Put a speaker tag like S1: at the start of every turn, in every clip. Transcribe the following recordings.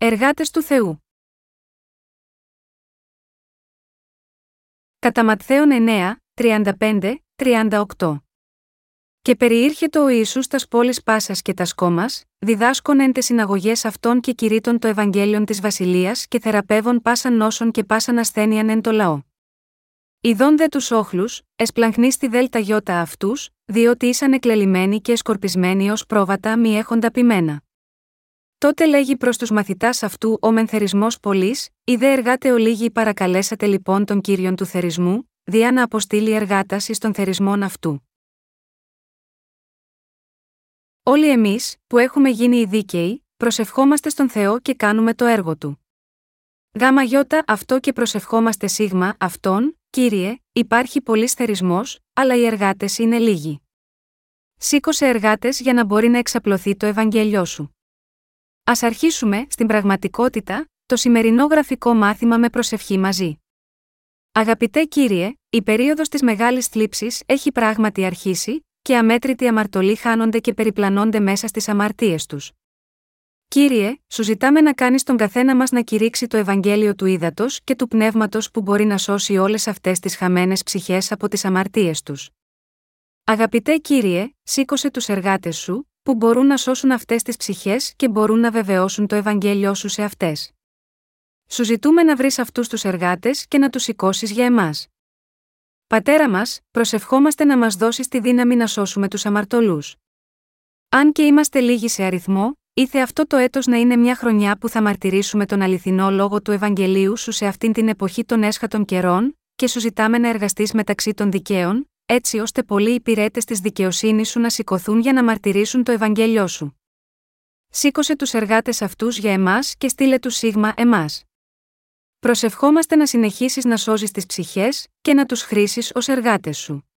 S1: Εργάτες του Θεού. Κατά Ματθαίον 9, 35, 38. Και περιήρχεται ο Ιησούς τας πόλεις Πάσας και τας κόμας, διδάσκον εν τες συναγωγές αυτών και κηρύττων το Ευαγγέλιον της Βασιλείας και θεραπεύων πάσαν νόσων και πάσαν ασθένειαν εν το λαό. Ιδών δε τους όχλους, εσπλαγχνεί στη δέλτα γιώτα αυτούς, διότι ήσαν εκλελημένοι και σκορπισμένοι ως πρόβατα μη έχοντα πειμένα. Τότε λέγει προς τους μαθητάς αυτού ο μενθερισμός πολλής, η δε εργάτε ολίγη παρακαλέσατε λοιπόν τον κύριον του θερισμού, διά να αποστείλει εργάτα ει των θερισμών αυτού. Όλοι εμείς, που έχουμε γίνει οι δίκαιοι, προσευχόμαστε στον Θεό και κάνουμε το έργο του. Γάμα γιώτα αυτό και προσευχόμαστε σίγμα αυτόν, κύριε, υπάρχει πολύ θερισμός, αλλά οι εργάτες είναι λίγοι. Σήκωσε εργάτες για να μπορεί να εξαπλωθεί το Ευαγγέλιό σου. Α αρχίσουμε, στην πραγματικότητα, το σημερινό γραφικό μάθημα με προσευχή μαζί. Αγαπητέ κύριε, η περίοδος της μεγάλης θλίψης έχει πράγματι αρχίσει, και αμέτρητοι αμαρτωλοί χάνονται και περιπλανώνται μέσα στις αμαρτίες τους. Κύριε, σου ζητάμε να κάνεις τον καθένα μας να κηρύξει το Ευαγγέλιο του ύδατο και του πνεύματος που μπορεί να σώσει όλες αυτές τις χαμένες ψυχές από τις αμαρτίες τους. Αγαπητέ κύριε, σήκωσε τους εργάτες σου, που μπορούν να σώσουν αυτές τις ψυχές και μπορούν να βεβαιώσουν το Ευαγγέλιό σου σε αυτές. Σου ζητούμε να βρεις αυτούς τους εργάτες και να τους σηκώσεις για εμάς. Πατέρα μας, προσευχόμαστε να μας δώσεις τη δύναμη να σώσουμε τους αμαρτωλούς. Αν και είμαστε λίγοι σε αριθμό, ήθε αυτό το έτος να είναι μια χρονιά που θα μαρτυρήσουμε τον αληθινό λόγο του Ευαγγελίου σου σε αυτήν την εποχή των έσχατων καιρών, και σου ζητάμε να εργαστείς μεταξύ των δικαίων, έτσι ώστε πολλοί υπηρέτες της δικαιοσύνης σου να σηκωθούν για να μαρτυρήσουν το Ευαγγέλιό σου. Σήκωσε τους εργάτες αυτούς για εμάς και στείλε τους σίγμα εμάς. Προσευχόμαστε να συνεχίσεις να σώζεις τις ψυχές και να τους χρήσεις ως εργάτες σου.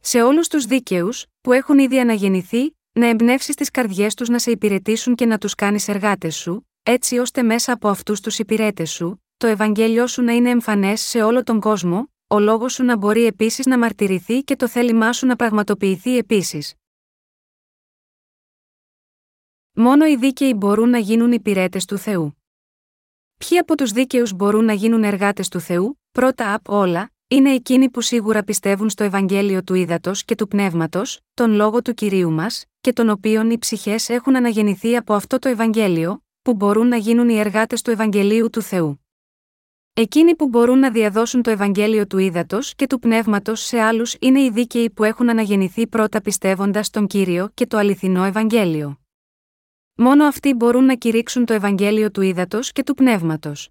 S1: Σε όλους τους δίκαιους, που έχουν ήδη αναγεννηθεί, να εμπνεύσεις τις καρδιές τους να σε υπηρετήσουν και να τους κάνεις εργάτες σου, έτσι ώστε μέσα από αυτούς τους υπηρέτες σου, το Ευαγγέλιο σου να είναι εμφανές σε όλο τον κόσμο, ο λόγος σου να μπορεί επίσης να μαρτυρηθεί και το θέλημά σου να πραγματοποιηθεί επίσης. Μόνο οι δίκαιοι μπορούν να γίνουν υπηρέτες του Θεού. Ποιοι από τους δίκαιους μπορούν να γίνουν εργάτες του Θεού, πρώτα απ' όλα, είναι εκείνοι που σίγουρα πιστεύουν στο Ευαγγέλιο του Ήδατος και του Πνεύματος, τον λόγο του κυρίου μας, και των οποίων οι ψυχές έχουν αναγεννηθεί από αυτό το Ευαγγέλιο, που μπορούν να γίνουν οι εργάτες του Ευαγγελίου του Θεού. Εκείνοι που μπορούν να διαδώσουν το Ευαγγέλιο του Ήδατος και του Πνεύματος σε άλλους είναι οι δίκαιοι που έχουν αναγεννηθεί πρώτα πιστεύοντας τον κύριο και το αληθινό Ευαγγέλιο. Μόνο αυτοί μπορούν να κηρύξουν το Ευαγγέλιο του Ήδατος και του Πνεύματος.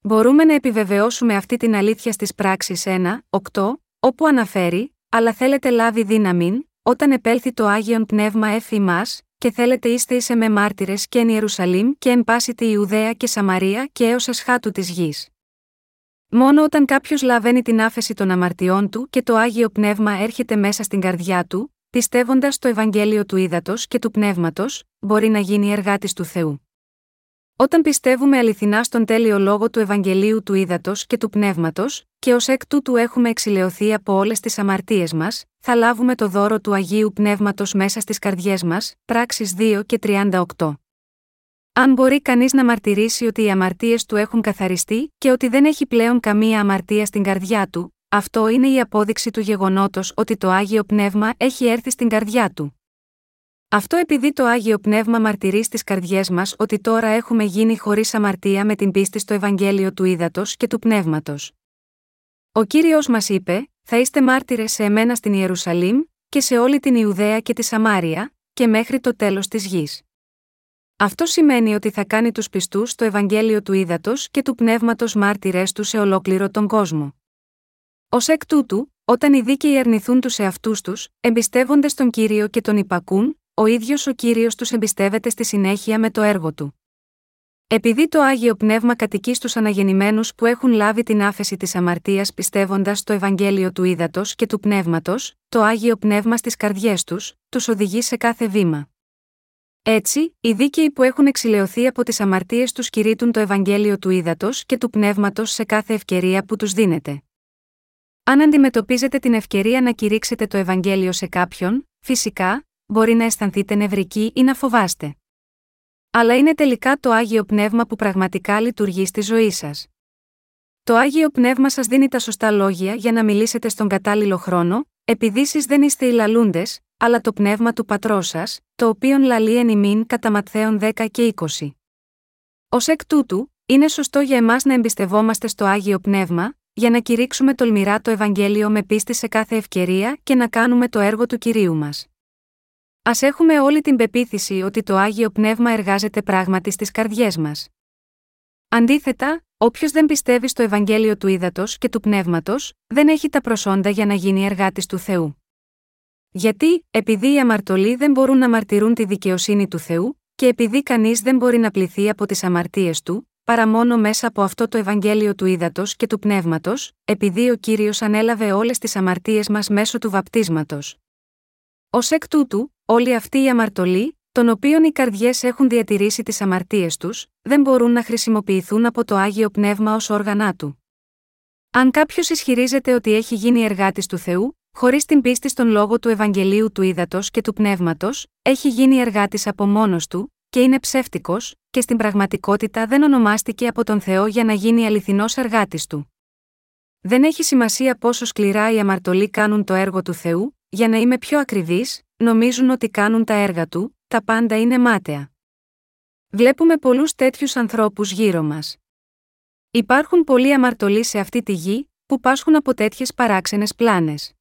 S1: Μπορούμε να επιβεβαιώσουμε αυτή την αλήθεια στις πράξεις 1, 8, όπου αναφέρει: Αλλά θέλετε λάβει δύναμη, όταν επέλθει το άγιον πνεύμα έφη μα, και θέλετε είστε είσαι με μάρτυρες και εν Ιερουσαλήμ και εν πάση τη Ιουδαία και Σαμαρία και έως εσχάτου της γης. Μόνο όταν κάποιος λαβαίνει την άφεση των αμαρτιών του και το άγιο πνεύμα έρχεται μέσα στην καρδιά του, πιστεύοντας το Ευαγγέλιο του ύδατο και του πνεύματος, μπορεί να γίνει εργάτης του Θεού. Όταν πιστεύουμε αληθινά στον τέλειο λόγο του Ευαγγελίου του Ήδατος και του Πνεύματος, και ως εκ τούτου έχουμε εξηλαιωθεί από όλες τις αμαρτίες μας, θα λάβουμε το δώρο του Αγίου Πνεύματος μέσα στις καρδιές μας, πράξεις 2 και 38. Αν μπορεί κανείς να μαρτυρήσει ότι οι αμαρτίες του έχουν καθαριστεί και ότι δεν έχει πλέον καμία αμαρτία στην καρδιά του, αυτό είναι η απόδειξη του γεγονότος ότι το Άγιο Πνεύμα έχει έρθει στην καρδιά του. Αυτό επειδή το Άγιο Πνεύμα μαρτυρεί στις καρδιές μας ότι τώρα έχουμε γίνει χωρίς αμαρτία με την πίστη στο Ευαγγέλιο του Ήδατος και του Πνεύματος. Ο κύριος μας είπε: Θα είστε μάρτυρες σε εμένα στην Ιερουσαλήμ, και σε όλη την Ιουδαία και τη Σαμάρια, και μέχρι το τέλος της γης. Αυτό σημαίνει ότι θα κάνει τους πιστούς στο Ευαγγέλιο του Ήδατος και του Πνεύματος μάρτυρέ τους σε ολόκληρο τον κόσμο. Ω εκ τούτου, όταν οι δίκαιοι αρνηθούν τους εαυτούς τους, εμπιστεύονται στον κύριο και τον υπακούν, ο ίδιος ο κύριος τους εμπιστεύεται στη συνέχεια με το έργο του. Επειδή το άγιο πνεύμα κατοικεί στους αναγεννημένους που έχουν λάβει την άφεση της αμαρτίας πιστεύοντας το Ευαγγέλιο του ύδατο και του πνεύματος, το άγιο πνεύμα στις καρδιές τους, τους οδηγεί σε κάθε βήμα. Έτσι, οι δίκαιοι που έχουν εξηλαιωθεί από τις αμαρτίες τους κηρύττουν το Ευαγγέλιο του ύδατο και του πνεύματος σε κάθε ευκαιρία που τους δίνεται. Αν αντιμετωπίζετε την ευκαιρία να κηρύξετε το Ευαγγέλιο σε κάποιον, φυσικά, μπορεί να αισθανθείτε νευρικοί ή να φοβάστε. αλλά είναι τελικά το Άγιο Πνεύμα που πραγματικά λειτουργεί στη ζωή σας. Το Άγιο Πνεύμα σας δίνει τα σωστά λόγια για να μιλήσετε στον κατάλληλο χρόνο, επειδή εσείς δεν είστε οι λαλούντες, αλλά το πνεύμα του πατρός σας, το οποίο λαλεί εν ημίν κατά Ματθαίων 10 και 20. Ω εκ τούτου, είναι σωστό για εμάς να εμπιστευόμαστε στο Άγιο Πνεύμα, για να κηρύξουμε τολμηρά το Ευαγγέλιο με πίστη σε κάθε ευκαιρία και να κάνουμε το έργο του κυρίου μας. Α έχουμε όλη την πεποίθηση ότι το Άγιο Πνεύμα εργάζεται πράγματι στις καρδιές μας. Αντίθετα, όποιος δεν πιστεύει στο Ευαγγέλιο του Ήδατος και του Πνεύματος, δεν έχει τα προσόντα για να γίνει εργάτης του Θεού. Γιατί, επειδή οι αμαρτωλοί δεν μπορούν να μαρτυρούν τη δικαιοσύνη του Θεού, και επειδή κανείς δεν μπορεί να πληθεί από τις αμαρτίες του, παρά μόνο μέσα από αυτό το Ευαγγέλιο του Ήδατος και του Πνεύματος, επειδή ο κύριος ανέλαβε όλες τις αμαρτίες μας μέσω του βαπτίσματος. Ω εκ τούτου, όλοι αυτοί οι αμαρτωλοί, των οποίων οι καρδιές έχουν διατηρήσει τις αμαρτίες τους, δεν μπορούν να χρησιμοποιηθούν από το άγιο πνεύμα ως όργανά του. Αν κάποιος ισχυρίζεται ότι έχει γίνει εργάτης του Θεού, χωρίς την πίστη στον λόγο του Ευαγγελίου του Ήδατος και του Πνεύματος, έχει γίνει εργάτης από μόνος του, και είναι ψεύτικος, και στην πραγματικότητα δεν ονομάστηκε από τον Θεό για να γίνει αληθινός εργάτης του. Δεν έχει σημασία πόσο σκληρά οι αμαρτωλοί κάνουν το έργο του Θεού, για να είμαι πιο ακριβής, νομίζουν ότι κάνουν τα έργα του, τα πάντα είναι μάταια. Βλέπουμε πολλούς τέτοιους ανθρώπους γύρω μας. Υπάρχουν πολλοί αμαρτωλοί σε αυτή τη γη, που πάσχουν από τέτοιες παράξενες πλάνες.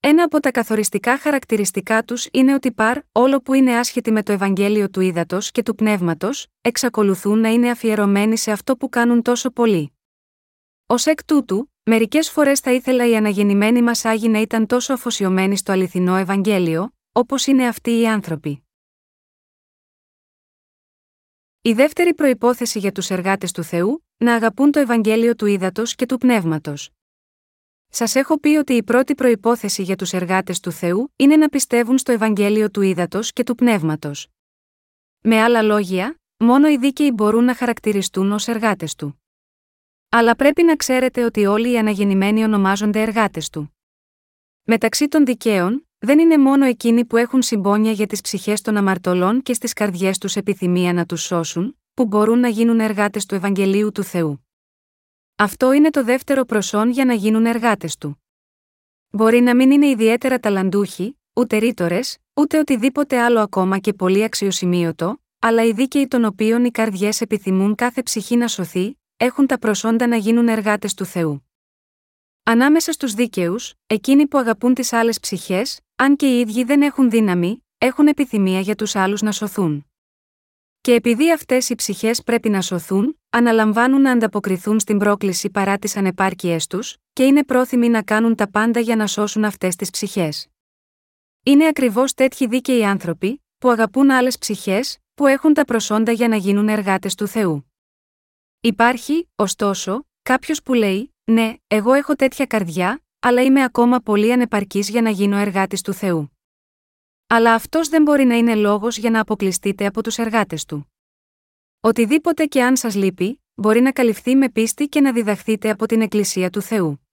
S1: Ένα από τα καθοριστικά χαρακτηριστικά τους είναι ότι παρ, όλο που είναι άσχετοι με το Ευαγγέλιο του Ήδατος και του Πνεύματος, εξακολουθούν να είναι αφιερωμένοι σε αυτό που κάνουν τόσο πολύ. Ω εκ τούτου, μερικές φορές θα ήθελα οι αναγεννημένοι μας άγιοι να ήταν τόσο αφοσιωμένοι στο αληθινό Ευαγγέλιο, όπως είναι αυτοί οι άνθρωποι. Η δεύτερη προπόθεση για τους εργάτες του Θεού, να αγαπούν το Ευαγγέλιο του Ήδατος και του Πνεύματος. Σας έχω πει ότι η πρώτη προπόθεση για τους εργάτες του Θεού είναι να πιστεύουν στο Ευαγγέλιο του Ήδατος και του Πνεύματος. Με άλλα λόγια, μόνο οι δίκαιοι μπορούν να χαρακτηριστούν ως εργάτες του. Αλλά πρέπει να ξέρετε ότι όλοι οι αναγεννημένοι ονομάζονται εργάτες του. Μεταξύ των δικαίων, δεν είναι μόνο εκείνοι που έχουν συμπόνια για τις ψυχές των αμαρτωλών και στις καρδιές τους επιθυμία να τους σώσουν, που μπορούν να γίνουν εργάτες του Ευαγγελίου του Θεού. Αυτό είναι το δεύτερο προσόν για να γίνουν εργάτες του. Μπορεί να μην είναι ιδιαίτερα ταλαντούχοι, ούτε ρήτορες, ούτε οτιδήποτε άλλο ακόμα και πολύ αξιοσημείωτο, αλλά οι δίκαιοι των οποίων οι καρδιές επιθυμούν κάθε ψυχή να σωθεί, έχουν τα προσόντα να γίνουν εργάτες του Θεού. Ανάμεσα στους δίκαιους, εκείνοι που αγαπούν τις άλλες ψυχές, αν και οι ίδιοι δεν έχουν δύναμη, έχουν επιθυμία για τους άλλους να σωθούν. Και επειδή αυτές οι ψυχές πρέπει να σωθούν, αναλαμβάνουν να ανταποκριθούν στην πρόκληση παρά τις ανεπάρκειές τους, και είναι πρόθυμοι να κάνουν τα πάντα για να σώσουν αυτές τις ψυχές. Είναι ακριβώς τέτοιοι δίκαιοι άνθρωποι, που αγαπούν άλλες ψυχές, που έχουν τα προσόντα για να γίνουν εργάτες του Θεού. Υπάρχει, ωστόσο, κάποιος που λέει: Ναι, εγώ έχω τέτοια καρδιά, αλλά είμαι ακόμα πολύ ανεπαρκής για να γίνω εργάτης του Θεού. Αλλά αυτός δεν μπορεί να είναι λόγος για να αποκλειστείτε από τους εργάτες του. Οτιδήποτε και αν σας λείπει, μπορεί να καλυφθεί με πίστη και να διδαχθείτε από την Εκκλησία του Θεού.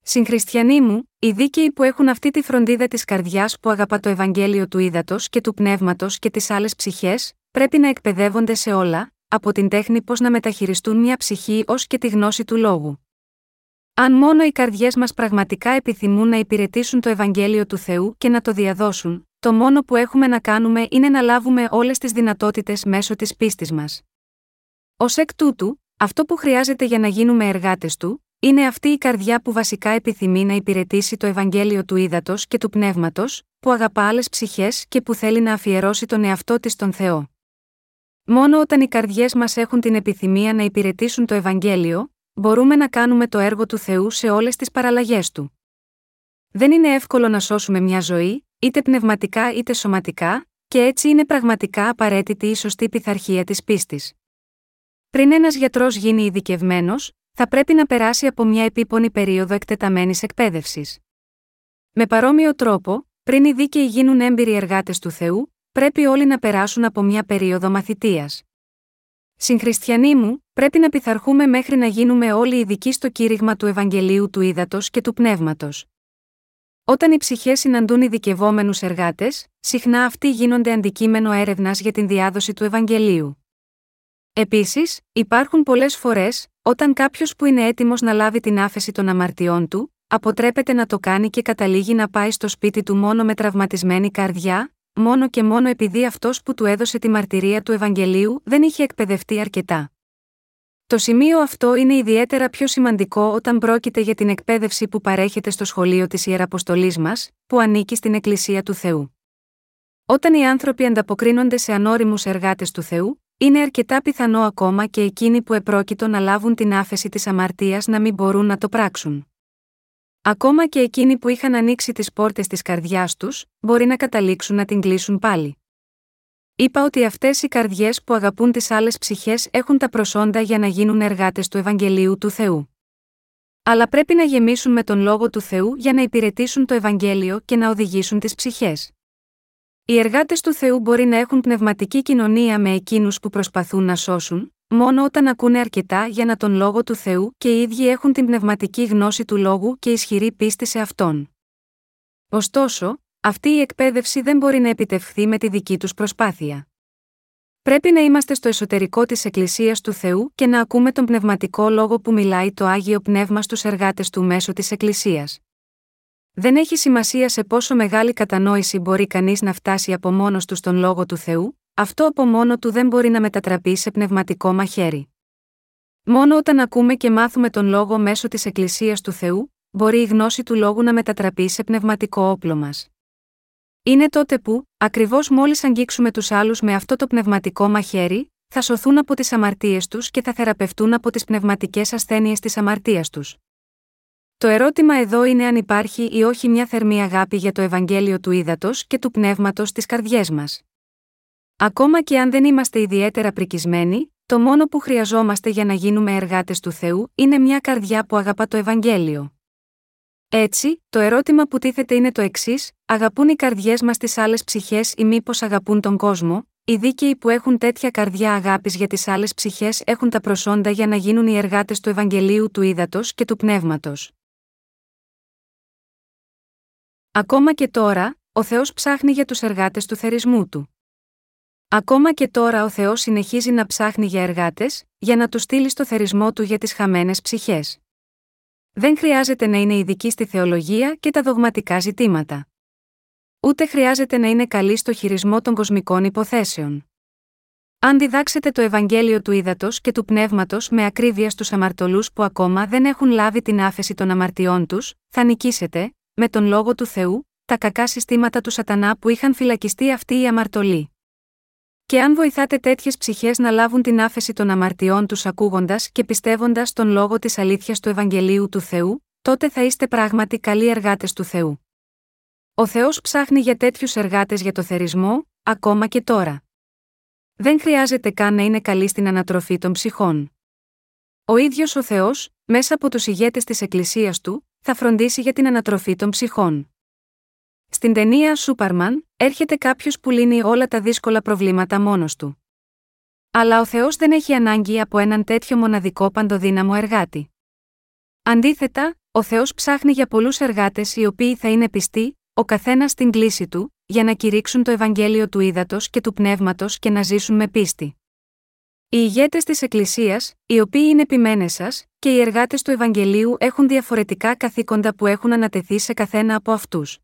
S1: Συγχριστιανοί μου, οι δίκαιοι που έχουν αυτή τη φροντίδα της καρδιάς που αγαπά το Ευαγγέλιο του Ήδατος και του Πνεύματος και τις άλλες ψυχές, πρέπει να εκπαιδεύονται σε όλα, από την τέχνη πώς να μεταχειριστούν μια ψυχή ως και τη γνώση του λόγου. Αν μόνο οι καρδιές μας πραγματικά επιθυμούν να υπηρετήσουν το Ευαγγέλιο του Θεού και να το διαδώσουν, το μόνο που έχουμε να κάνουμε είναι να λάβουμε όλες τις δυνατότητες μέσω της πίστης μας. Ω εκ τούτου, αυτό που χρειάζεται για να γίνουμε εργάτες του, είναι αυτή η καρδιά που βασικά επιθυμεί να υπηρετήσει το Ευαγγέλιο του Ήδατος και του Πνεύματος, που αγαπά άλλες ψυχές και που θέλει να αφιερώσει τον εαυτό της στον Θεό. Μόνο όταν οι καρδιές μας έχουν την επιθυμία να υπηρετήσουν το Ευαγγέλιο, μπορούμε να κάνουμε το έργο του Θεού σε όλες τις παραλλαγές του. Δεν είναι εύκολο να σώσουμε μια ζωή, είτε πνευματικά είτε σωματικά, και έτσι είναι πραγματικά απαραίτητη η σωστή πειθαρχία της πίστης. Πριν ένας γιατρός γίνει ειδικευμένος, θα πρέπει να περάσει από μια επίπονη περίοδο εκτεταμένης εκπαίδευσης. Με παρόμοιο τρόπο, πριν οι δίκαιοι γίνουν έμπειροι εργάτες του Θεού, πρέπει όλοι να περάσουν από μια περίοδο μαθητείας. Συγχριστιανοί μου, πρέπει να πειθαρχούμε μέχρι να γίνουμε όλοι ειδικοί στο κήρυγμα του Ευαγγελίου του Ήδατος και του Πνεύματος. Όταν οι ψυχές συναντούν ειδικευόμενους εργάτες, συχνά αυτοί γίνονται αντικείμενο έρευνας για την διάδοση του Ευαγγελίου. Επίσης, υπάρχουν πολλές φορές, όταν κάποιος που είναι έτοιμος να λάβει την άφεση των αμαρτιών του, αποτρέπεται να το κάνει και καταλήγει να πάει στο σπίτι του μόνο με τραυματισμένη καρδιά, μόνο και μόνο επειδή αυτός που του έδωσε τη μαρτυρία του Ευαγγελίου δεν είχε εκπαιδευτεί αρκετά. Το σημείο αυτό είναι ιδιαίτερα πιο σημαντικό όταν πρόκειται για την εκπαίδευση που παρέχεται στο σχολείο της Ιεραποστολής μας, που ανήκει στην Εκκλησία του Θεού. Όταν οι άνθρωποι ανταποκρίνονται σε ανώριμους εργάτες του Θεού, είναι αρκετά πιθανό ακόμα και εκείνοι που επρόκειτο να λάβουν την άφεση της αμαρτίας να μην μπορούν να το πράξουν. Ακόμα και εκείνοι που είχαν ανοίξει τις πόρτες της καρδιάς τους, μπορεί να καταλήξουν να την κλείσουν πάλι. Είπα ότι αυτές οι καρδιές που αγαπούν τις άλλες ψυχές έχουν τα προσόντα για να γίνουν εργάτες του Ευαγγελίου του Θεού. Αλλά πρέπει να γεμίσουν με τον λόγο του Θεού για να υπηρετήσουν το Ευαγγέλιο και να οδηγήσουν τις ψυχές. Οι εργάτες του Θεού μπορεί να έχουν πνευματική κοινωνία με εκείνους που προσπαθούν να σώσουν, μόνο όταν ακούνε αρκετά για να τον λόγο του Θεού και οι ίδιοι έχουν την πνευματική γνώση του λόγου και ισχυρή πίστη σε αυτόν. Ωστόσο, αυτή η εκπαίδευση δεν μπορεί να επιτευχθεί με τη δική τους προσπάθεια. Πρέπει να είμαστε στο εσωτερικό της Εκκλησίας του Θεού και να ακούμε τον πνευματικό λόγο που μιλάει το άγιο πνεύμα στους εργάτες του μέσω της Εκκλησίας. Δεν έχει σημασία σε πόσο μεγάλη κατανόηση μπορεί κανείς να φτάσει από μόνος του στον λόγο του Θεού, αυτό από μόνο του δεν μπορεί να μετατραπεί σε πνευματικό μαχαίρι. Μόνο όταν ακούμε και μάθουμε τον λόγο μέσω της Εκκλησίας του Θεού, μπορεί η γνώση του λόγου να μετατραπεί σε πνευματικό όπλο μας. Είναι τότε που, ακριβώς μόλις αγγίξουμε τους άλλους με αυτό το πνευματικό μαχαίρι, θα σωθούν από τις αμαρτίες τους και θα θεραπευτούν από τις πνευματικές ασθένειες της αμαρτίας τους. Το ερώτημα εδώ είναι αν υπάρχει ή όχι μια θερμή αγάπη για το Ευαγγέλιο του ύδατο και του πνεύματος στι καρδιές μας. Ακόμα και αν δεν είμαστε ιδιαίτερα πρικισμένοι, το μόνο που χρειαζόμαστε για να γίνουμε εργάτες του Θεού είναι μια καρδιά που αγαπά το Ευαγγέλιο. Έτσι, το ερώτημα που τίθεται είναι το εξής: Αγαπούν οι καρδιές μας τις άλλες ψυχές ή μήπως αγαπούν τον κόσμο, οι δίκαιοι που έχουν τέτοια καρδιά αγάπης για τις άλλες ψυχές έχουν τα προσόντα για να γίνουν οι εργάτες του Ευαγγελίου του Ήδατος και του Πνεύματος. Ακόμα και τώρα, ο Θεός ψάχνει για τους εργάτες του θερισμού του. Ακόμα και τώρα ο Θεός συνεχίζει να ψάχνει για εργάτες, για να τους στείλει στο θερισμό του για τις χαμένες ψυχές. Δεν χρειάζεται να είναι ειδική στη θεολογία και τα δογματικά ζητήματα. Ούτε χρειάζεται να είναι καλή στο χειρισμό των κοσμικών υποθέσεων. Αν διδάξετε το Ευαγγέλιο του Ήδατος και του Πνεύματος με ακρίβεια στους αμαρτωλούς που ακόμα δεν έχουν λάβει την άφεση των αμαρτιών τους, θα νικήσετε, με τον λόγο του Θεού, τα κακά συστήματα του Σατανά που είχαν φυλακιστεί αυτοί οι αμαρτωλοί. Και αν βοηθάτε τέτοιες ψυχές να λάβουν την άφεση των αμαρτιών τους ακούγοντας και πιστεύοντας τον λόγο της αλήθειας του Ευαγγελίου του Θεού, τότε θα είστε πράγματι καλοί εργάτες του Θεού. Ο Θεός ψάχνει για τέτοιους εργάτες για το θερισμό, ακόμα και τώρα. Δεν χρειάζεται καν να είναι καλοί στην ανατροφή των ψυχών. Ο ίδιος ο Θεός, μέσα από τους ηγέτες της Εκκλησίας του, θα φροντίσει για την ανατροφή των ψυχών. Στην ταινία Σούπαρμαν, έρχεται κάποιος που λύνει όλα τα δύσκολα προβλήματα μόνος του. Αλλά ο Θεός δεν έχει ανάγκη από έναν τέτοιο μοναδικό παντοδύναμο εργάτη. Αντίθετα, ο Θεός ψάχνει για πολλούς εργάτες οι οποίοι θα είναι πιστοί, ο καθένας στην κλίση του, για να κηρύξουν το Ευαγγέλιο του ύδατο και του πνεύματος και να ζήσουν με πίστη. Οι ηγέτες της Εκκλησίας, οι οποίοι είναι επιμένε σας, και οι εργάτες του Ευαγγελίου έχουν διαφορετικά καθήκοντα που έχουν ανατεθεί σε καθένα από αυτούς.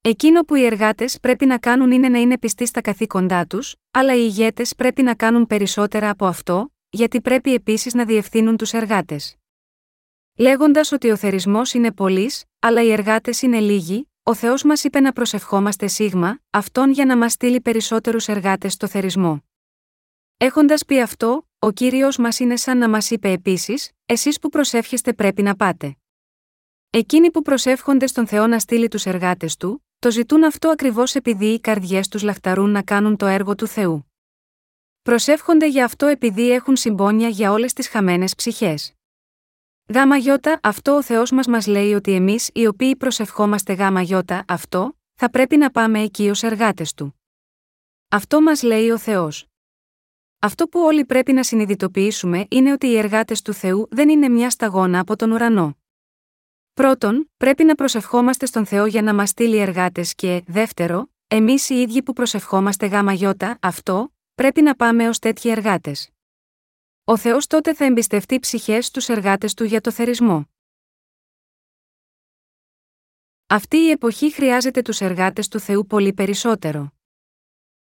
S1: Εκείνο που οι εργάτες πρέπει να κάνουν είναι να είναι πιστοί στα καθήκοντά τους, αλλά οι ηγέτες πρέπει να κάνουν περισσότερα από αυτό, γιατί πρέπει επίσης να διευθύνουν τους εργάτες. Λέγοντας ότι ο θερισμός είναι πολύ, αλλά οι εργάτες είναι λίγοι, ο Θεός μας είπε να προσευχόμαστε σίγμα, αυτόν για να μας στείλει περισσότερους εργάτες στο θερισμό. Έχοντας πει αυτό, ο κύριος μας είναι σαν να μας είπε επίσης: Εσείς που προσεύχεστε πρέπει να πάτε. Εκείνοι που προσεύχονται στον Θεό να στείλει τους εργάτες του, το ζητούν αυτό ακριβώς επειδή οι καρδιές τους λαχταρούν να κάνουν το έργο του Θεού. Προσεύχονται για αυτό επειδή έχουν συμπόνια για όλες τις χαμένες ψυχές. Γάμα γιώτα, αυτό ο Θεός μας μας λέει ότι εμείς οι οποίοι προσευχόμαστε γάμα γιώτα, αυτό, θα πρέπει να πάμε εκεί ως εργάτες του. Αυτό μας λέει ο Θεός. Αυτό που όλοι πρέπει να συνειδητοποιήσουμε είναι ότι οι εργάτες του Θεού δεν είναι μια σταγόνα από τον ουρανό. Πρώτον, πρέπει να προσευχόμαστε στον Θεό για να μας στείλει εργάτες και, δεύτερο, εμείς οι ίδιοι που προσευχόμαστε γάμα γιώτα, αυτό, πρέπει να πάμε ως τέτοιοι εργάτες. Ο Θεός τότε θα εμπιστευτεί ψυχές στου εργάτες του για το θερισμό. Αυτή η εποχή χρειάζεται τους εργάτες του Θεού πολύ περισσότερο.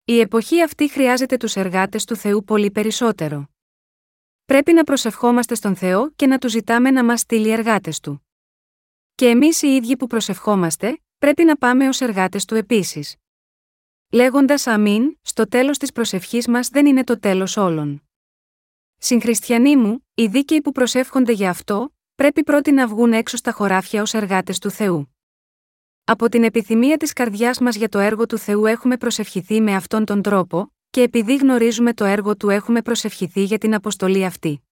S1: Η εποχή αυτή χρειάζεται τους εργάτες του Θεού πολύ περισσότερο. Πρέπει να προσευχόμαστε στον Θεό και να του ζητάμε να μας στείλει εργάτες του. Και εμείς οι ίδιοι που προσευχόμαστε, πρέπει να πάμε ως εργάτες του επίσης. Λέγοντας Αμήν, στο τέλος της προσευχής μας δεν είναι το τέλος όλων. Συγχριστιανοί μου, οι δίκαιοι που προσεύχονται για αυτό, πρέπει πρώτοι να βγουν έξω στα χωράφια ως εργάτες του Θεού. Από την επιθυμία της καρδιάς μας για το έργο του Θεού έχουμε προσευχηθεί με αυτόν τον τρόπο, και επειδή γνωρίζουμε το έργο του έχουμε προσευχηθεί για την αποστολή αυτή.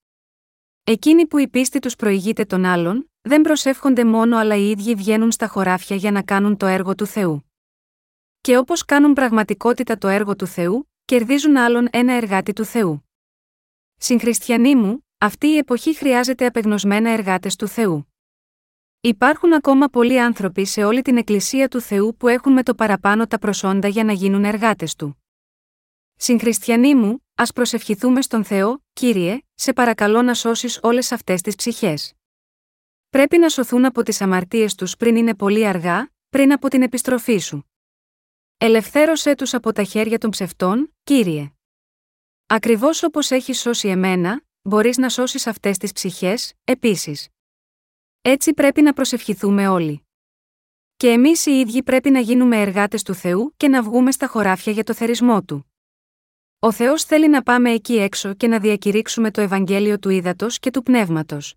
S1: Εκείνοι που η πίστη τους προηγείται των άλλων, δεν προσεύχονται μόνο αλλά οι ίδιοι βγαίνουν στα χωράφια για να κάνουν το έργο του Θεού. Και όπως κάνουν πραγματικότητα το έργο του Θεού, κερδίζουν άλλον ένα εργάτη του Θεού. Συγχριστιανοί μου, αυτή η εποχή χρειάζεται απεγνωσμένα εργάτες του Θεού. Υπάρχουν ακόμα πολλοί άνθρωποι σε όλη την Εκκλησία του Θεού που έχουν με το παραπάνω τα προσόντα για να γίνουν εργάτες του. Συγχριστιανοί μου, ας προσευχηθούμε στον Θεό, κύριε, σε παρακαλώ να σώσεις όλες αυτές τις ψυχές. Πρέπει να σωθούν από τις αμαρτίες τους πριν είναι πολύ αργά, πριν από την επιστροφή σου. Ελευθέρωσέ τους από τα χέρια των ψευτών, κύριε. Ακριβώς όπως έχεις σώσει εμένα, μπορείς να σώσεις αυτές τις ψυχές, επίσης. Έτσι πρέπει να προσευχηθούμε όλοι. Και εμείς οι ίδιοι πρέπει να γίνουμε εργάτες του Θεού και να βγούμε στα χωράφια για το θερισμό του. Ο Θεός θέλει να πάμε εκεί έξω και να διακηρύξουμε το Ευαγγέλιο του ύδατο και του πνεύματος.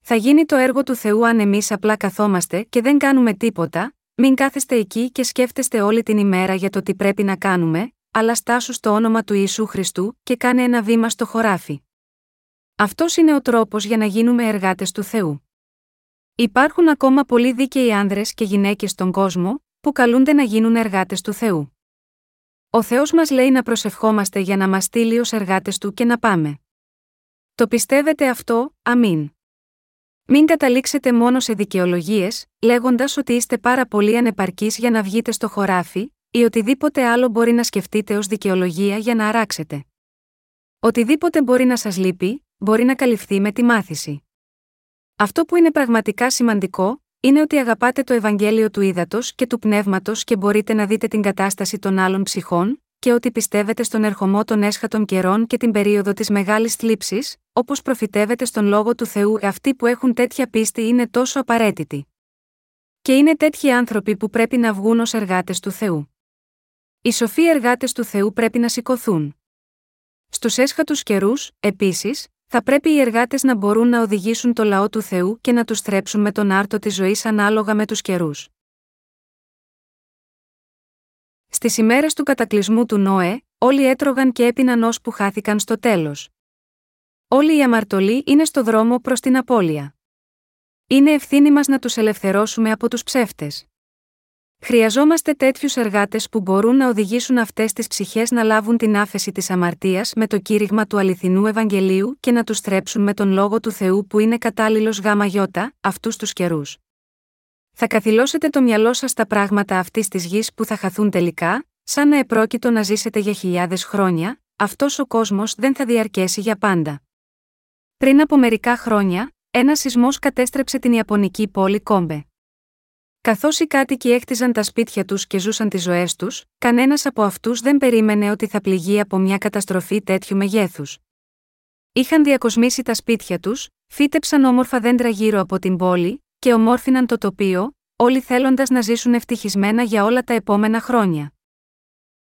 S1: Θα γίνει το έργο του Θεού αν εμείς απλά καθόμαστε και δεν κάνουμε τίποτα, μην κάθεστε εκεί και σκέφτεστε όλη την ημέρα για το τι πρέπει να κάνουμε, αλλά στάσου στο όνομα του Ιησού Χριστού και κάνε ένα βήμα στο χωράφι. Αυτός είναι ο τρόπος για να γίνουμε εργάτες του Θεού. Υπάρχουν ακόμα πολλοί δίκαιοι άνδρες και γυναίκες στον κόσμο, που καλούνται να γίνουν εργάτες του Θεού. Ο Θεός μας λέει να προσευχόμαστε για να μας στείλει ως εργάτες Του και να πάμε. Το πιστεύετε αυτό, αμήν. Μην καταλήξετε μόνο σε δικαιολογίες, λέγοντας ότι είστε πάρα πολύ ανεπαρκείς για να βγείτε στο χωράφι, ή οτιδήποτε άλλο μπορεί να σκεφτείτε ως δικαιολογία για να αράξετε. Οτιδήποτε μπορεί να σας λείπει, μπορεί να καλυφθεί με τη μάθηση. Αυτό που είναι πραγματικά σημαντικό, είναι ότι αγαπάτε το Ευαγγέλιο του ύδατο και του πνεύματος και μπορείτε να δείτε την κατάσταση των άλλων ψυχών, και ότι πιστεύετε στον ερχομό των έσχατων καιρών και την περίοδο της μεγάλης θλίψης, όπως προφητεύετε στον λόγο του Θεού, αυτοί που έχουν τέτοια πίστη είναι τόσο απαραίτητοι. Και είναι τέτοιοι άνθρωποι που πρέπει να βγουν ως εργάτες του Θεού. Οι σοφοί εργάτες του Θεού πρέπει να σηκωθούν. Στους έσχατους καιρούς, επίσης, θα πρέπει οι εργάτες να μπορούν να οδηγήσουν το λαό του Θεού και να τους θρέψουν με τον άρτο της ζωής ανάλογα με τους καιρούς. Στις ημέρες του κατακλυσμού του Νόε, όλοι έτρωγαν και έπιναν ώσπου χάθηκαν στο τέλος. Όλοι οι αμαρτωλοί είναι στο δρόμο προς την απώλεια. Είναι ευθύνη μας να τους ελευθερώσουμε από τους ψεύτες. Χρειαζόμαστε τέτοιους εργάτες που μπορούν να οδηγήσουν αυτές τις ψυχές να λάβουν την άφεση της αμαρτίας με το κήρυγμα του αληθινού Ευαγγελίου και να τους θρέψουν με τον λόγο του Θεού που είναι κατάλληλος γάμα γιώτα, αυτούς τους καιρούς. Θα καθυλώσετε το μυαλό σας στα πράγματα αυτής της γης που θα χαθούν τελικά, σαν να επρόκειτο να ζήσετε για χιλιάδες χρόνια, αυτός ο κόσμος δεν θα διαρκέσει για πάντα. Πριν από μερικά χρόνια, ένα σεισμός κατέστρεψε την Ιαπωνική πόλη Κόμπε. Καθώς οι κάτοικοι έκτιζαν τα σπίτια τους και ζούσαν τις ζωές τους, κανένας από αυτούς δεν περίμενε ότι θα πληγεί από μια καταστροφή τέτοιου μεγέθους. Είχαν διακοσμήσει τα σπίτια τους, φύτεψαν όμορφα δέντρα γύρω από την πόλη, και ομόρφιναν το τοπίο, όλοι θέλοντας να ζήσουν ευτυχισμένα για όλα τα επόμενα χρόνια.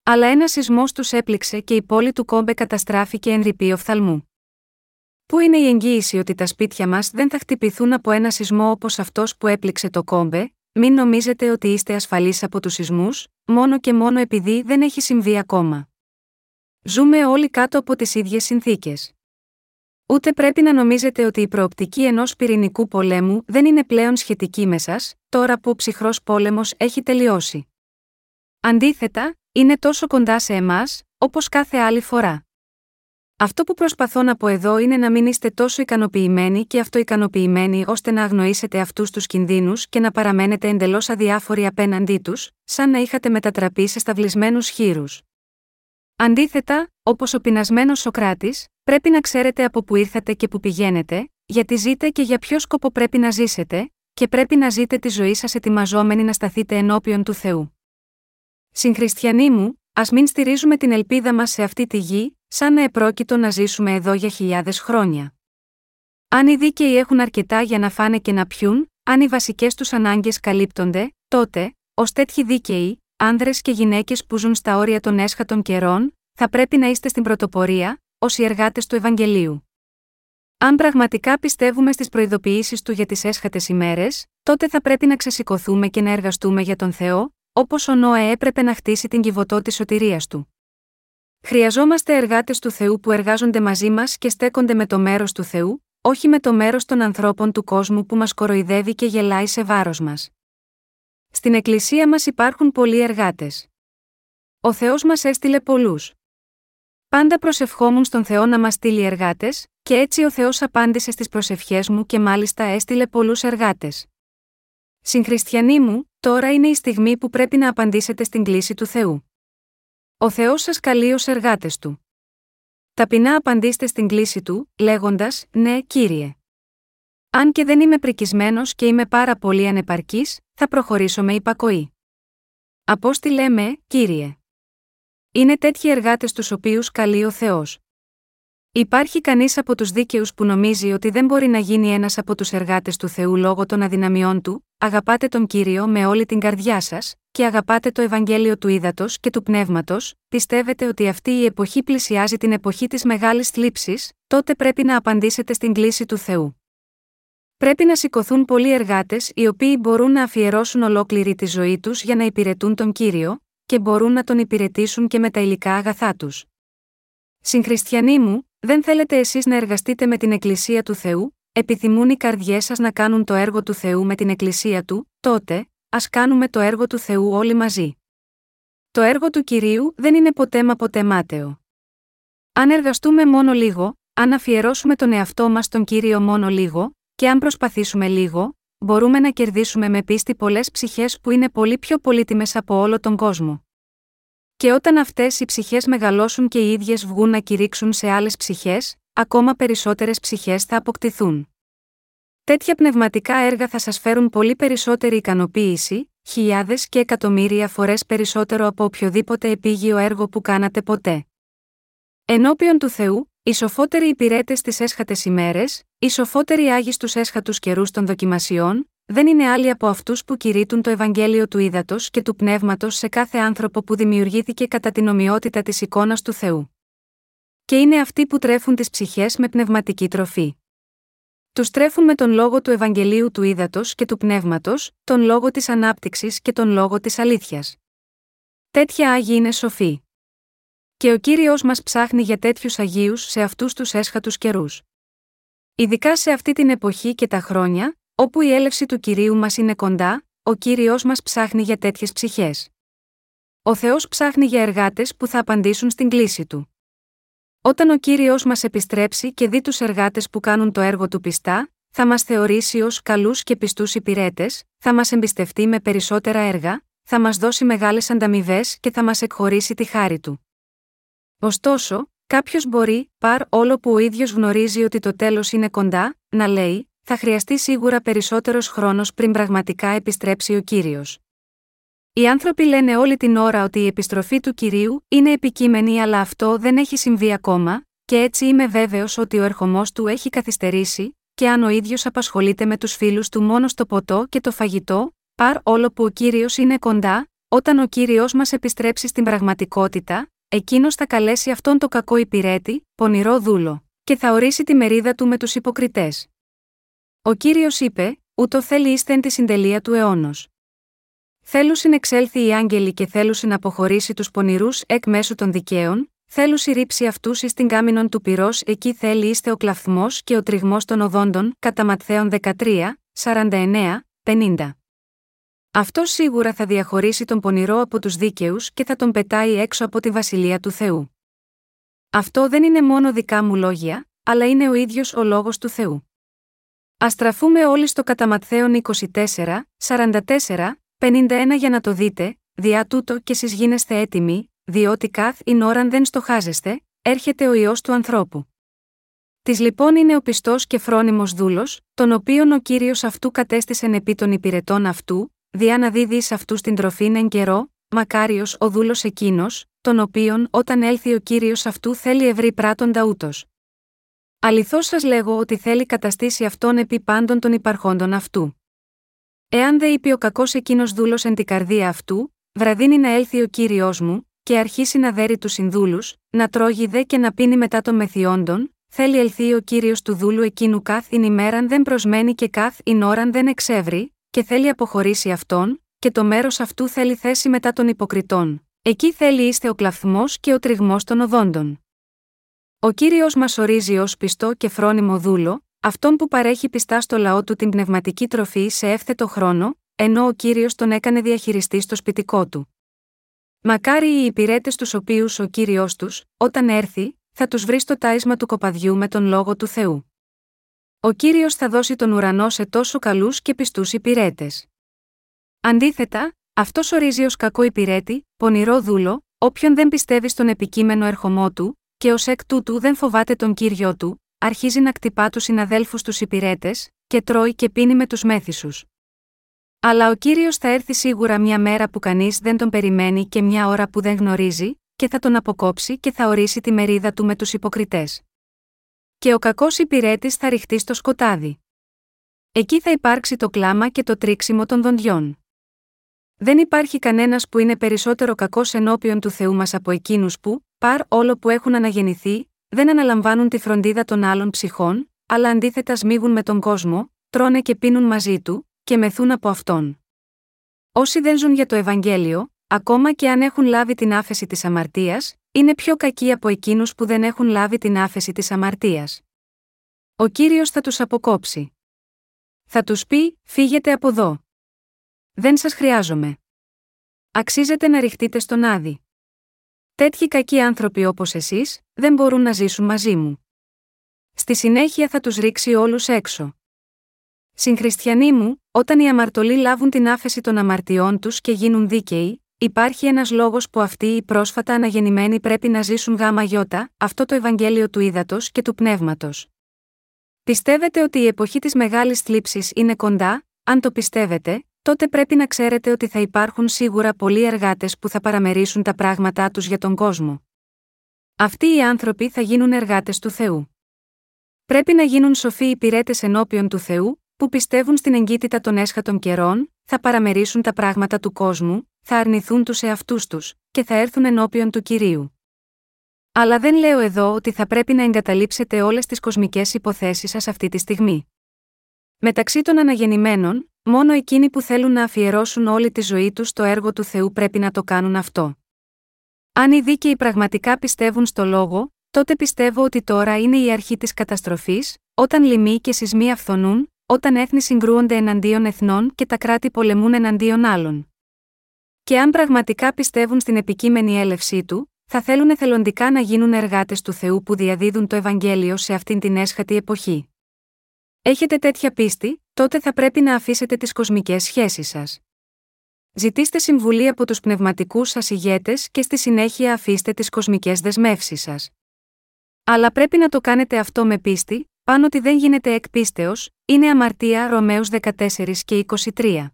S1: Αλλά ένα σεισμός τους έπληξε και η πόλη του Κόμπε καταστράφηκε εν ρηπή οφθαλμού. Πού είναι η εγγύηση ότι τα σπίτια μας δεν θα χτυπηθούν από ένα σεισμό όπως αυτός που έπληξε το Κόμπε, μην νομίζετε ότι είστε ασφαλείς από τους σεισμούς, μόνο και μόνο επειδή δεν έχει συμβεί ακόμα. Ζούμε όλοι κάτω από τις ίδιες συνθήκες. Ούτε πρέπει να νομίζετε ότι η προοπτική ενός πυρηνικού πολέμου δεν είναι πλέον σχετική με σας, τώρα που ο ψυχρός πόλεμος έχει τελειώσει. Αντίθετα, είναι τόσο κοντά σε εμάς, όπως κάθε άλλη φορά. Αυτό που προσπαθώ να πω εδώ είναι να μην είστε τόσο ικανοποιημένοι και αυτοικανοποιημένοι ώστε να αγνοήσετε αυτούς τους κινδύνους και να παραμένετε εντελώς αδιάφοροι απέναντί τους, σαν να είχατε μετατραπεί σε σταυλισμένους χείρους. Αντίθετα, όπως ο πεινασμένος Σοκράτης, πρέπει να ξέρετε από πού ήρθατε και πού πηγαίνετε, γιατί ζείτε και για ποιο σκοπό πρέπει να ζήσετε, και πρέπει να ζείτε τη ζωή σας ετοιμαζόμενοι να σταθείτε ενώπιον του Θεού. Συγχριστιανοί μου, ας μην στηρίζουμε την ελπίδα μας σε αυτή τη γη, σαν να επρόκειτο να ζήσουμε εδώ για χιλιάδες χρόνια. Αν οι δίκαιοι έχουν αρκετά για να φάνε και να πιούν, αν οι βασικές τους ανάγκες καλύπτονται, τότε, ως τέτοιοι δίκαιοι, άνδρες και γυναίκες που ζουν στα όρια των έσχατων καιρών, θα πρέπει να είστε στην πρωτοπορία, ως οι εργάτες του Ευαγγελίου. Αν πραγματικά πιστεύουμε στις προειδοποιήσεις του για τις έσχατες ημέρες, τότε θα πρέπει να ξεσηκωθούμε και να εργαστούμε για τον Θεό, όπως ο Νόε έπρεπε να χτίσει την κυβωτό της σωτηρίας του. Χρειαζόμαστε εργάτες του Θεού που εργάζονται μαζί μας και στέκονται με το μέρος του Θεού, όχι με το μέρος των ανθρώπων του κόσμου που μας κοροϊδεύει και γελάει σε βάρος μας. Στην Εκκλησία μας υπάρχουν πολλοί εργάτες. Ο Θεός μας έστειλε πολλούς. Πάντα προσευχόμουν στον Θεό να μας στείλει εργάτες, και έτσι ο Θεός απάντησε στις προσευχές μου και μάλιστα έστειλε πολλούς εργάτες. Συγχριστιανοί μου, τώρα είναι η στιγμή που πρέπει να απαντήσετε στην κλίση του Θεού. Ο Θεός σας καλεί ως εργάτες του. Ταπεινά απαντήστε στην κλίση του, λέγοντας: Ναι, κύριε. Αν και δεν είμαι πρικισμένος και είμαι πάρα πολύ ανεπαρκής, θα προχωρήσω με υπακοή. Απόστη λέμε, κύριε. Είναι τέτοιοι εργάτες τους οποίους καλεί ο Θεός. Υπάρχει κανείς από τους δίκαιους που νομίζει ότι δεν μπορεί να γίνει ένας από τους εργάτες του Θεού λόγω των αδυναμιών του, αγαπάτε τον κύριο με όλη την καρδιά σας, και αγαπάτε το Ευαγγέλιο του ύδατο και του πνεύματος, πιστεύετε ότι αυτή η εποχή πλησιάζει την εποχή της μεγάλης θλίψης, τότε πρέπει να απαντήσετε στην κλίση του Θεού. Πρέπει να σηκωθούν πολλοί εργάτες οι οποίοι μπορούν να αφιερώσουν ολόκληρη τη ζωή τους για να υπηρετούν τον κύριο, και μπορούν να τον υπηρετήσουν και με τα υλικά αγαθά τους. Συγχριστιανοί μου, δεν θέλετε εσείς να εργαστείτε με την Εκκλησία του Θεού, επιθυμούν οι καρδιές σας να κάνουν το έργο του Θεού με την Εκκλησία του, τότε, ας κάνουμε το έργο του Θεού όλοι μαζί. Το έργο του κυρίου δεν είναι ποτέ μα ποτέ μάταιο. Αν εργαστούμε μόνο λίγο, αν αφιερώσουμε τον εαυτό μας στον κύριο μόνο λίγο, και αν προσπαθήσουμε λίγο, μπορούμε να κερδίσουμε με πίστη πολλές ψυχές που είναι πολύ πιο πολύτιμες από όλο τον κόσμο. Και όταν αυτές οι ψυχές μεγαλώσουν και οι ίδιες βγουν να κηρύξουν σε άλλες ψυχές, ακόμα περισσότερες ψυχές θα αποκτηθούν. Τέτοια πνευματικά έργα θα σας φέρουν πολύ περισσότερη ικανοποίηση, χιλιάδες και εκατομμύρια φορές περισσότερο από οποιοδήποτε επίγειο έργο που κάνατε ποτέ. Ενώπιον του Θεού, οι σοφότεροι υπηρέτες στις έσχατες ημέρες, οι σοφότεροι άγιοι στους έσχατους καιρούς των δοκιμασιών, δεν είναι άλλοι από αυτούς που κηρύττουν το Ευαγγέλιο του ύδατο και του πνεύματος σε κάθε άνθρωπο που δημιουργήθηκε κατά την ομοιότητα της εικόνας του Θεού. Και είναι αυτοί που τρέφουν τις ψυχές με πνευματική τροφή. Τους τρέφουν με τον λόγο του Ευαγγελίου του ύδατο και του πνεύματος, τον λόγο της ανάπτυξης και τον λόγο της αλήθειας. Τέτοια άγιοι είναι σοφοί. Και ο κύριος μας ψάχνει για τέτοιους Αγίους σε αυτούς τους έσχατους καιρούς. Ειδικά σε αυτή την εποχή και τα χρόνια, Όπου η έλευση του κυρίου μας είναι κοντά, ο κύριος μας ψάχνει για τέτοιες ψυχές. Ο Θεός ψάχνει για εργάτες που θα απαντήσουν στην κλίση του. Όταν ο κύριος μας επιστρέψει και δει τους εργάτες που κάνουν το έργο του πιστά, θα μας θεωρήσει ως καλούς και πιστούς υπηρέτες, θα μας εμπιστευτεί με περισσότερα έργα, θα μας δώσει μεγάλες ανταμοιβές και θα μας εκχωρήσει τη χάρη του. Ωστόσο, κάποιος μπορεί, παρ όλο που ο ίδιος γνωρίζει ότι το τέλος είναι κοντά, να λέει: θα χρειαστεί σίγουρα περισσότερος χρόνος πριν πραγματικά επιστρέψει ο κύριος. Οι άνθρωποι λένε όλη την ώρα ότι η επιστροφή του κυρίου είναι επικείμενη, αλλά αυτό δεν έχει συμβεί ακόμα, και έτσι είμαι βέβαιος ότι ο ερχομός του έχει καθυστερήσει, και αν ο ίδιος απασχολείται με τους φίλους του μόνο στο ποτό και το φαγητό, παρ όλο που ο κύριος είναι κοντά, όταν ο κύριος μας επιστρέψει στην πραγματικότητα, εκείνος θα καλέσει αυτόν το κακό υπηρέτη, πονηρό δούλο, και θα ορίσει τη μερίδα του με τους υποκριτές. Ο κύριος είπε: Ούτω θέλει ίστεν τη συντελεία του αιώνος. Θέλουν συνεξέλθει οι άγγελοι και θέλουν να αποχωρήσει τους πονηρούς εκ μέσου των δικαίων, θέλουν ρίψει αυτούς εις την κάμινον του πυρός, εκεί θέλει είστε ο κλαθμό και ο τριγμός των οδόντων, κατά Ματθαίων 13, 49, 50. Αυτό σίγουρα θα διαχωρίσει τον πονηρό από τους δίκαιους και θα τον πετάει έξω από τη βασιλεία του Θεού. Αυτό δεν είναι μόνο δικά μου λόγια, αλλά είναι ο ίδιος ο λόγος του Θεού. Α στραφούμε όλοι στο κατά Ματθαίον 24, 44, 51 για να το δείτε, διά τούτο και εσείς γίνεστε έτοιμοι, διότι καθ ειν ώραν δεν στοχάζεστε, έρχεται ο ιό του ανθρώπου. Της λοιπόν είναι ο πιστός και φρόνιμος δούλος, τον οποίον ο κύριος αυτού κατέστησεν επί των υπηρετών αυτού, διά να δίδει εις αυτούς την τροφήν εν καιρό, μακάριος ο δούλος εκείνος, τον οποίον όταν έλθει ο κύριος αυτού θέλει ευρύ πράτοντα ούτως. Αληθώς σας λέγω ότι θέλει καταστήσει αυτόν επί πάντων των υπαρχόντων αυτού. Εάν δε είπε ο κακός εκείνος δούλος εν την καρδία αυτού, βραδίνει να έλθει ο κύριος μου, και αρχίσει να δέρει τους συνδούλους, να τρώγει δε και να πίνει μετά των μεθιόντων, θέλει ελθεί ο κύριος του δούλου εκείνου καθ ειν ημέραν δεν προσμένει και καθ ειν ώραν δεν εξεύρει, και θέλει αποχωρήσει αυτόν, και το μέρος αυτού θέλει θέση μετά των υποκριτών. Εκεί θέλει είστε ο κλαθμό και ο τριγμός των οδόντων. Ο κύριος μας ορίζει ως πιστό και φρόνιμο δούλο, αυτόν που παρέχει πιστά στο λαό του την πνευματική τροφή σε εύθετο χρόνο, ενώ ο κύριος τον έκανε διαχειριστή στο σπιτικό του. Μακάρι οι υπηρέτες τους οποίους ο κύριος τους, όταν έρθει, θα τους βρει στο τάισμα του κοπαδιού με τον λόγο του Θεού. Ο κύριος θα δώσει τον ουρανό σε τόσο καλούς και πιστούς υπηρέτες. Αντίθετα, αυτός ορίζει ως κακό υπηρέτη, πονηρό δούλο, όποιον δεν πιστεύει στον επικείμενο ερχομό του, και ως εκ τούτου δεν φοβάται τον κύριο του, αρχίζει να κτυπά τους συναδέλφους τους υπηρέτες, και τρώει και πίνει με τους μέθησου. Αλλά ο κύριος θα έρθει σίγουρα μια μέρα που κανείς δεν τον περιμένει και μια ώρα που δεν γνωρίζει, και θα τον αποκόψει και θα ορίσει τη μερίδα του με τους υποκριτές. Και ο κακός υπηρέτης θα ρηχτεί στο σκοτάδι. Εκεί θα υπάρξει το κλάμα και το τρίξιμο των δοντιών. Δεν υπάρχει κανένας που είναι περισσότερο κακός ενώπιον του Θεού μας από εκείνους που, παρ όλο που έχουν αναγεννηθεί, δεν αναλαμβάνουν τη φροντίδα των άλλων ψυχών, αλλά αντίθετα σμίγουν με τον κόσμο, τρώνε και πίνουν μαζί του, και μεθούν από αυτόν. Όσοι δεν ζουν για το Ευαγγέλιο, ακόμα και αν έχουν λάβει την άφεση της αμαρτίας, είναι πιο κακοί από εκείνους που δεν έχουν λάβει την άφεση της αμαρτίας. Ο κύριος θα τους αποκόψει. Θα τους πει: Φύγετε από εδώ. Δεν σας χρειάζομαι. Αξίζετε να ρηχτείτε στον άδει. Τέτοιοι κακοί άνθρωποι όπως εσείς, δεν μπορούν να ζήσουν μαζί μου. Στη συνέχεια θα τους ρίξει όλους έξω. Συγχριστιανοί μου, όταν οι αμαρτωλοί λάβουν την άφεση των αμαρτιών τους και γίνουν δίκαιοι, υπάρχει ένας λόγος που αυτοί οι πρόσφατα αναγεννημένοι πρέπει να ζήσουν γάμα γιώτα, αυτό το Ευαγγέλιο του ύδατο και του πνεύματος. Πιστεύετε ότι η εποχή της μεγάλης θλίψης είναι κοντά, αν το πιστεύετε, τότε πρέπει να ξέρετε ότι θα υπάρχουν σίγουρα πολλοί εργάτες που θα παραμερίσουν τα πράγματά τους για τον κόσμο. Αυτοί οι άνθρωποι θα γίνουν εργάτες του Θεού. Πρέπει να γίνουν σοφοί υπηρέτες ενώπιον του Θεού, που πιστεύουν στην εγκύτητα των έσχατων καιρών, θα παραμερίσουν τα πράγματα του κόσμου, θα αρνηθούν τους εαυτούς τους, και θα έρθουν ενώπιον του κυρίου. Αλλά δεν λέω εδώ ότι θα πρέπει να εγκαταλείψετε όλες τις κοσμικές υποθέσεις σας αυτή τη στιγμή. Μεταξύ των αναγεννημένων, Μόνο εκείνοι που θέλουν να αφιερώσουν όλη τη ζωή τους στο έργο του Θεού πρέπει να το κάνουν αυτό. Αν οι δίκαιοι πραγματικά πιστεύουν στο λόγο, τότε πιστεύω ότι τώρα είναι η αρχή της καταστροφής, όταν λοιμοί και σεισμοί αυθονούν, όταν έθνη συγκρούονται εναντίον εθνών και τα κράτη πολεμούν εναντίον άλλων. Και αν πραγματικά πιστεύουν στην επικείμενη έλευσή του, θα θέλουν εθελοντικά να γίνουν εργάτες του Θεού που διαδίδουν το Ευαγγέλιο σε αυτήν την έσχατη εποχή. Έχετε τέτοια πίστη, τότε θα πρέπει να αφήσετε τις κοσμικές σχέσεις σας. Ζητήστε συμβουλή από τους πνευματικούς σας ηγέτες και στη συνέχεια αφήστε τις κοσμικές δεσμεύσεις σας. Αλλά πρέπει να το κάνετε αυτό με πίστη, πάνω ότι δεν γίνεται εκ πίστεως, είναι αμαρτία Ρωμαίους 14 και 23.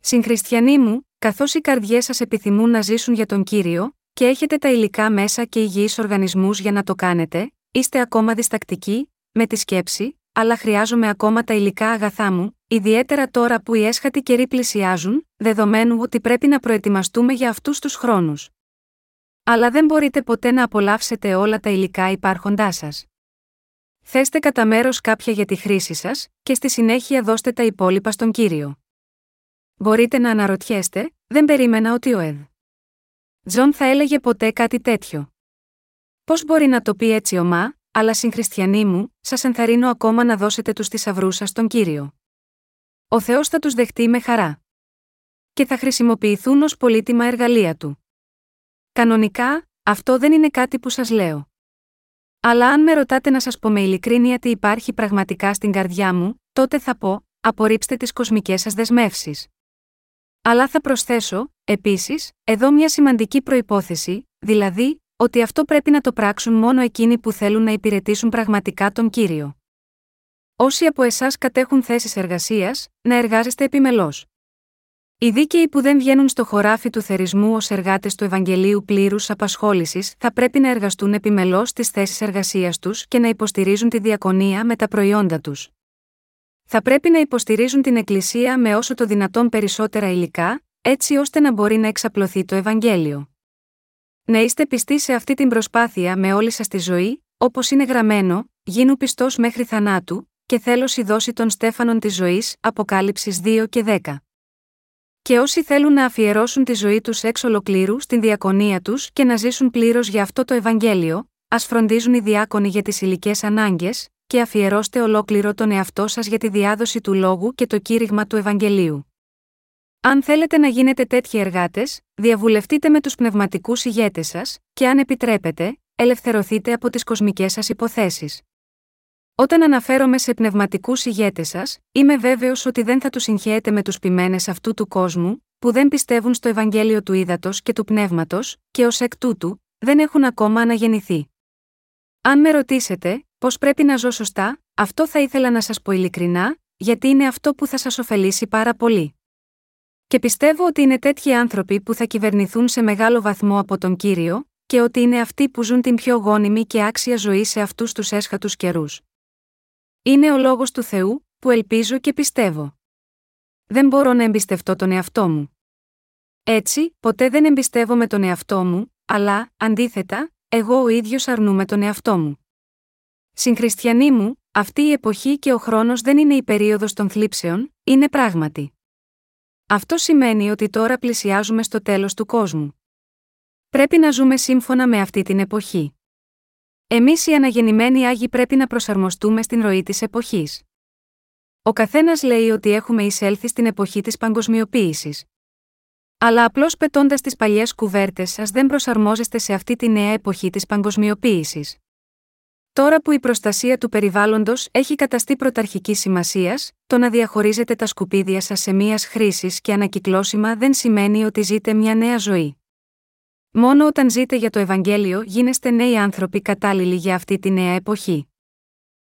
S1: Συγχριστιανοί μου, καθώς οι καρδιές σας επιθυμούν να ζήσουν για τον κύριο, και έχετε τα υλικά μέσα και υγιείς οργανισμούς για να το κάνετε, είστε ακόμα διστακτικοί, με τη σκέψη, αλλά χρειάζομαι ακόμα τα υλικά αγαθά μου, ιδιαίτερα τώρα που οι έσχατοι καιροί πλησιάζουν, δεδομένου ότι πρέπει να προετοιμαστούμε για αυτούς τους χρόνους. Αλλά δεν μπορείτε ποτέ να απολαύσετε όλα τα υλικά υπάρχοντά σας. Θέστε κατά μέρος κάποια για τη χρήση σας, και στη συνέχεια δώστε τα υπόλοιπα στον κύριο. Μπορείτε να αναρωτιέστε, δεν περίμενα ότι ο Ed. John θα έλεγε ποτέ κάτι τέτοιο. Πώς μπορεί να το πει έτσι ωμά, αλλά συγχριστιανοί μου, σας ενθαρρύνω ακόμα να δώσετε τους θησαυρούς σας στον κύριο. Ο Θεός θα τους δεχτεί με χαρά. Και θα χρησιμοποιηθούν ως πολύτιμα εργαλεία του. Κανονικά, αυτό δεν είναι κάτι που σας λέω. Αλλά αν με ρωτάτε να σας πω με ειλικρίνεια τι υπάρχει πραγματικά στην καρδιά μου, τότε θα πω: Απορρίψτε τις κοσμικές σας δεσμεύσεις. Αλλά θα προσθέσω, επίσης, εδώ μια σημαντική προπόθεση, δηλαδή, ότι αυτό πρέπει να το πράξουν μόνο εκείνοι που θέλουν να υπηρετήσουν πραγματικά τον κύριο. Όσοι από εσάς κατέχουν θέσεις εργασίας, να εργάζεστε επιμελώς. Οι δίκαιοι που δεν βγαίνουν στο χωράφι του θερισμού ως εργάτες του Ευαγγελίου πλήρους απασχόλησης θα πρέπει να εργαστούν επιμελώς στι θέσεις εργασίας τους και να υποστηρίζουν τη διακονία με τα προϊόντα τους. Θα πρέπει να υποστηρίζουν την Εκκλησία με όσο το δυνατόν περισσότερα υλικά, έτσι ώστε να μπορεί να εξαπλωθεί το Ευαγγέλιο. Να είστε πιστοί σε αυτή την προσπάθεια με όλη σας τη ζωή, όπως είναι γραμμένο, γίνου πιστός μέχρι θανάτου, και θέλω δώσει των Στέφανων της ζωής, Αποκάλυψης 2 και 10. Και όσοι θέλουν να αφιερώσουν τη ζωή τους εξ ολοκλήρου στην διακονία τους και να ζήσουν πλήρως για αυτό το Ευαγγέλιο, ας φροντίζουν οι διάκονοι για τις υλικές ανάγκες, και αφιερώστε ολόκληρο τον εαυτό σας για τη διάδοση του λόγου και το κήρυγμα του Ευαγγελίου. Αν θέλετε να γίνετε τέτοιοι εργάτες, διαβουλευτείτε με τους πνευματικούς ηγέτες σας, και αν επιτρέπετε, ελευθερωθείτε από τις κοσμικές σας υποθέσεις. Όταν αναφέρομαι σε πνευματικούς ηγέτες σας, είμαι βέβαιος ότι δεν θα τους συγχαίετε με τους ποιμένε αυτού του κόσμου, που δεν πιστεύουν στο Ευαγγέλιο του ύδατο και του πνεύματος, και ως εκ τούτου, δεν έχουν ακόμα αναγεννηθεί. Αν με ρωτήσετε, πώς πρέπει να ζω σωστά, αυτό θα ήθελα να σας πω ειλικρινά, γιατί είναι αυτό που θα σας ωφελήσει πάρα πολύ. Και πιστεύω ότι είναι τέτοιοι άνθρωποι που θα κυβερνηθούν σε μεγάλο βαθμό από τον κύριο, και ότι είναι αυτοί που ζουν την πιο γόνιμη και άξια ζωή σε αυτούς τους έσχατους καιρούς. Είναι ο λόγος του Θεού, που ελπίζω και πιστεύω. Δεν μπορώ να εμπιστευτώ τον εαυτό μου. Έτσι, ποτέ δεν εμπιστεύομαι τον εαυτό μου, αλλά, αντίθετα, εγώ ο ίδιος αρνούμαι τον εαυτό μου. Συγχριστιανοί μου, αυτή η εποχή και ο χρόνος δεν είναι η περίοδος των θλίψεων, είναι πράγματι. Αυτό σημαίνει ότι τώρα πλησιάζουμε στο τέλος του κόσμου. Πρέπει να ζούμε σύμφωνα με αυτή την εποχή. Εμείς οι αναγεννημένοι Άγιοι πρέπει να προσαρμοστούμε στην ροή της εποχής. Ο καθένας λέει ότι έχουμε εισέλθει στην εποχή της παγκοσμιοποίησης. Αλλά απλώς πετώντας τις παλιές κουβέρτες σας δεν προσαρμόζεστε σε αυτή τη νέα εποχή της παγκοσμιοποίησης. Τώρα που η προστασία του περιβάλλοντος έχει καταστεί πρωταρχικής σημασίας, το να διαχωρίζετε τα σκουπίδια σας σε μίας χρήσης και ανακυκλώσιμα δεν σημαίνει ότι ζείτε μια νέα ζωή. Μόνο όταν ζείτε για το Ευαγγέλιο γίνεστε νέοι άνθρωποι κατάλληλοι για αυτή τη νέα εποχή.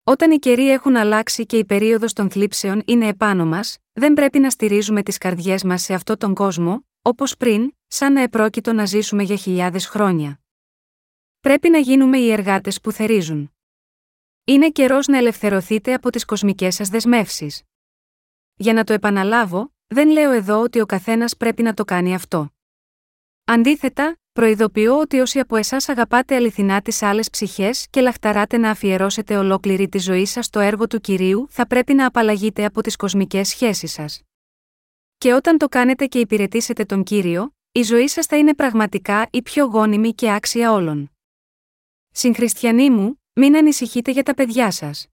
S1: Όταν οι καιροί έχουν αλλάξει και η περίοδος των θλίψεων είναι επάνω μας, δεν πρέπει να στηρίζουμε τις καρδιές μας σε αυτόν τον κόσμο, όπως πριν, σαν να επρόκειτο να ζήσουμε για χιλιάδες χρόνια. Πρέπει να γίνουμε οι εργάτες που θερίζουν. Είναι καιρός να ελευθερωθείτε από τις κοσμικές σας δεσμεύσεις. Για να το επαναλάβω, δεν λέω εδώ ότι ο καθένας πρέπει να το κάνει αυτό. Αντίθετα, προειδοποιώ ότι όσοι από εσάς αγαπάτε αληθινά τις άλλες ψυχές και λαχταράτε να αφιερώσετε ολόκληρη τη ζωή σας στο έργο του κυρίου, θα πρέπει να απαλλαγείτε από τις κοσμικές σχέσεις σας. Και όταν το κάνετε και υπηρετήσετε τον κύριο, η ζωή σας θα είναι πραγματικά η πιο γόνιμη και άξια όλων. Συγχριστιανοί μου, μην ανησυχείτε για τα παιδιά σας.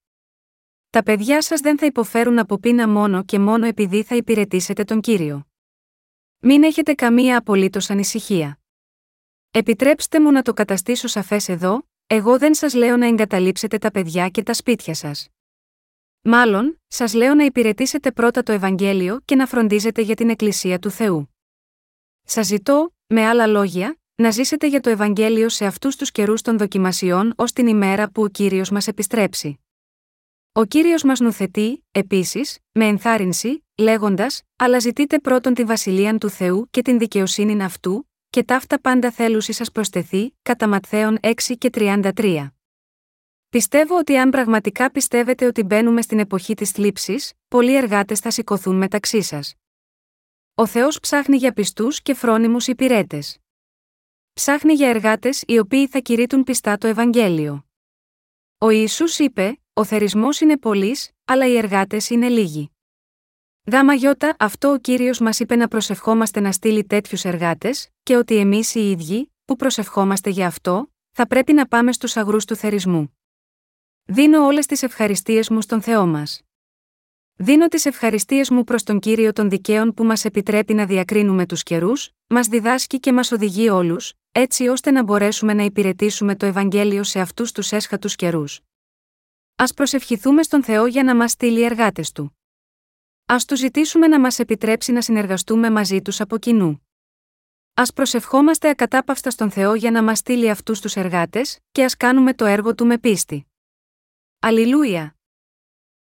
S1: Τα παιδιά σας δεν θα υποφέρουν από πείνα μόνο και μόνο επειδή θα υπηρετήσετε τον κύριο. Μην έχετε καμία απολύτως ανησυχία. Επιτρέψτε μου να το καταστήσω σαφές εδώ, εγώ δεν σας λέω να εγκαταλείψετε τα παιδιά και τα σπίτια σας. Μάλλον, σας λέω να υπηρετήσετε πρώτα το Ευαγγέλιο και να φροντίζετε για την Εκκλησία του Θεού. Σας ζητώ, με άλλα λόγια, να ζήσετε για το Ευαγγέλιο σε αυτούς τους καιρούς των δοκιμασιών ως την ημέρα που ο κύριος μας επιστρέψει. Ο κύριος μας νουθετεί, επίσης, με ενθάρρυνση, λέγοντας: Αλλά ζητείτε πρώτον τη βασιλεία του Θεού και την δικαιοσύνη αυτού, και ταύτα πάντα θέλουσι σα προστεθεί, κατά Ματθαίων 6 και 33. Πιστεύω ότι αν πραγματικά πιστεύετε ότι μπαίνουμε στην εποχή της θλίψης, πολλοί εργάτες θα σηκωθούν μεταξύ σας. Ο Θεός ψάχνει για πιστούς και φρόνιμους υπηρέτες. Ψάχνει για εργάτες οι οποίοι θα κηρύττουν πιστά το Ευαγγέλιο. Ο Ιησούς είπε: Ο θερισμός είναι πολλής, αλλά οι εργάτες είναι λίγοι. Γάμα γιώτα, αυτό ο κύριος μας είπε να προσευχόμαστε να στείλει τέτοιους εργάτες, και ότι εμείς οι ίδιοι, που προσευχόμαστε για αυτό, θα πρέπει να πάμε στους αγρούς του θερισμού. Δίνω όλες τις ευχαριστίες μου στον Θεό μας. Δίνω τις ευχαριστίες μου προς τον κύριο των δικαίων που μας επιτρέπει να διακρίνουμε τους καιρούς, μας διδάσκει και μας οδηγεί όλους, έτσι ώστε να μπορέσουμε να υπηρετήσουμε το Ευαγγέλιο σε αυτούς τους έσχατους καιρούς. Α προσευχηθούμε στον Θεό για να μας στείλει εργάτες του. Α του ζητήσουμε να μας επιτρέψει να συνεργαστούμε μαζί τους από κοινού. Α προσευχόμαστε ακατάπαυστα στον Θεό για να μας στείλει αυτούς τους εργάτες, και ας κάνουμε το έργο του με πίστη. Αλληλούια!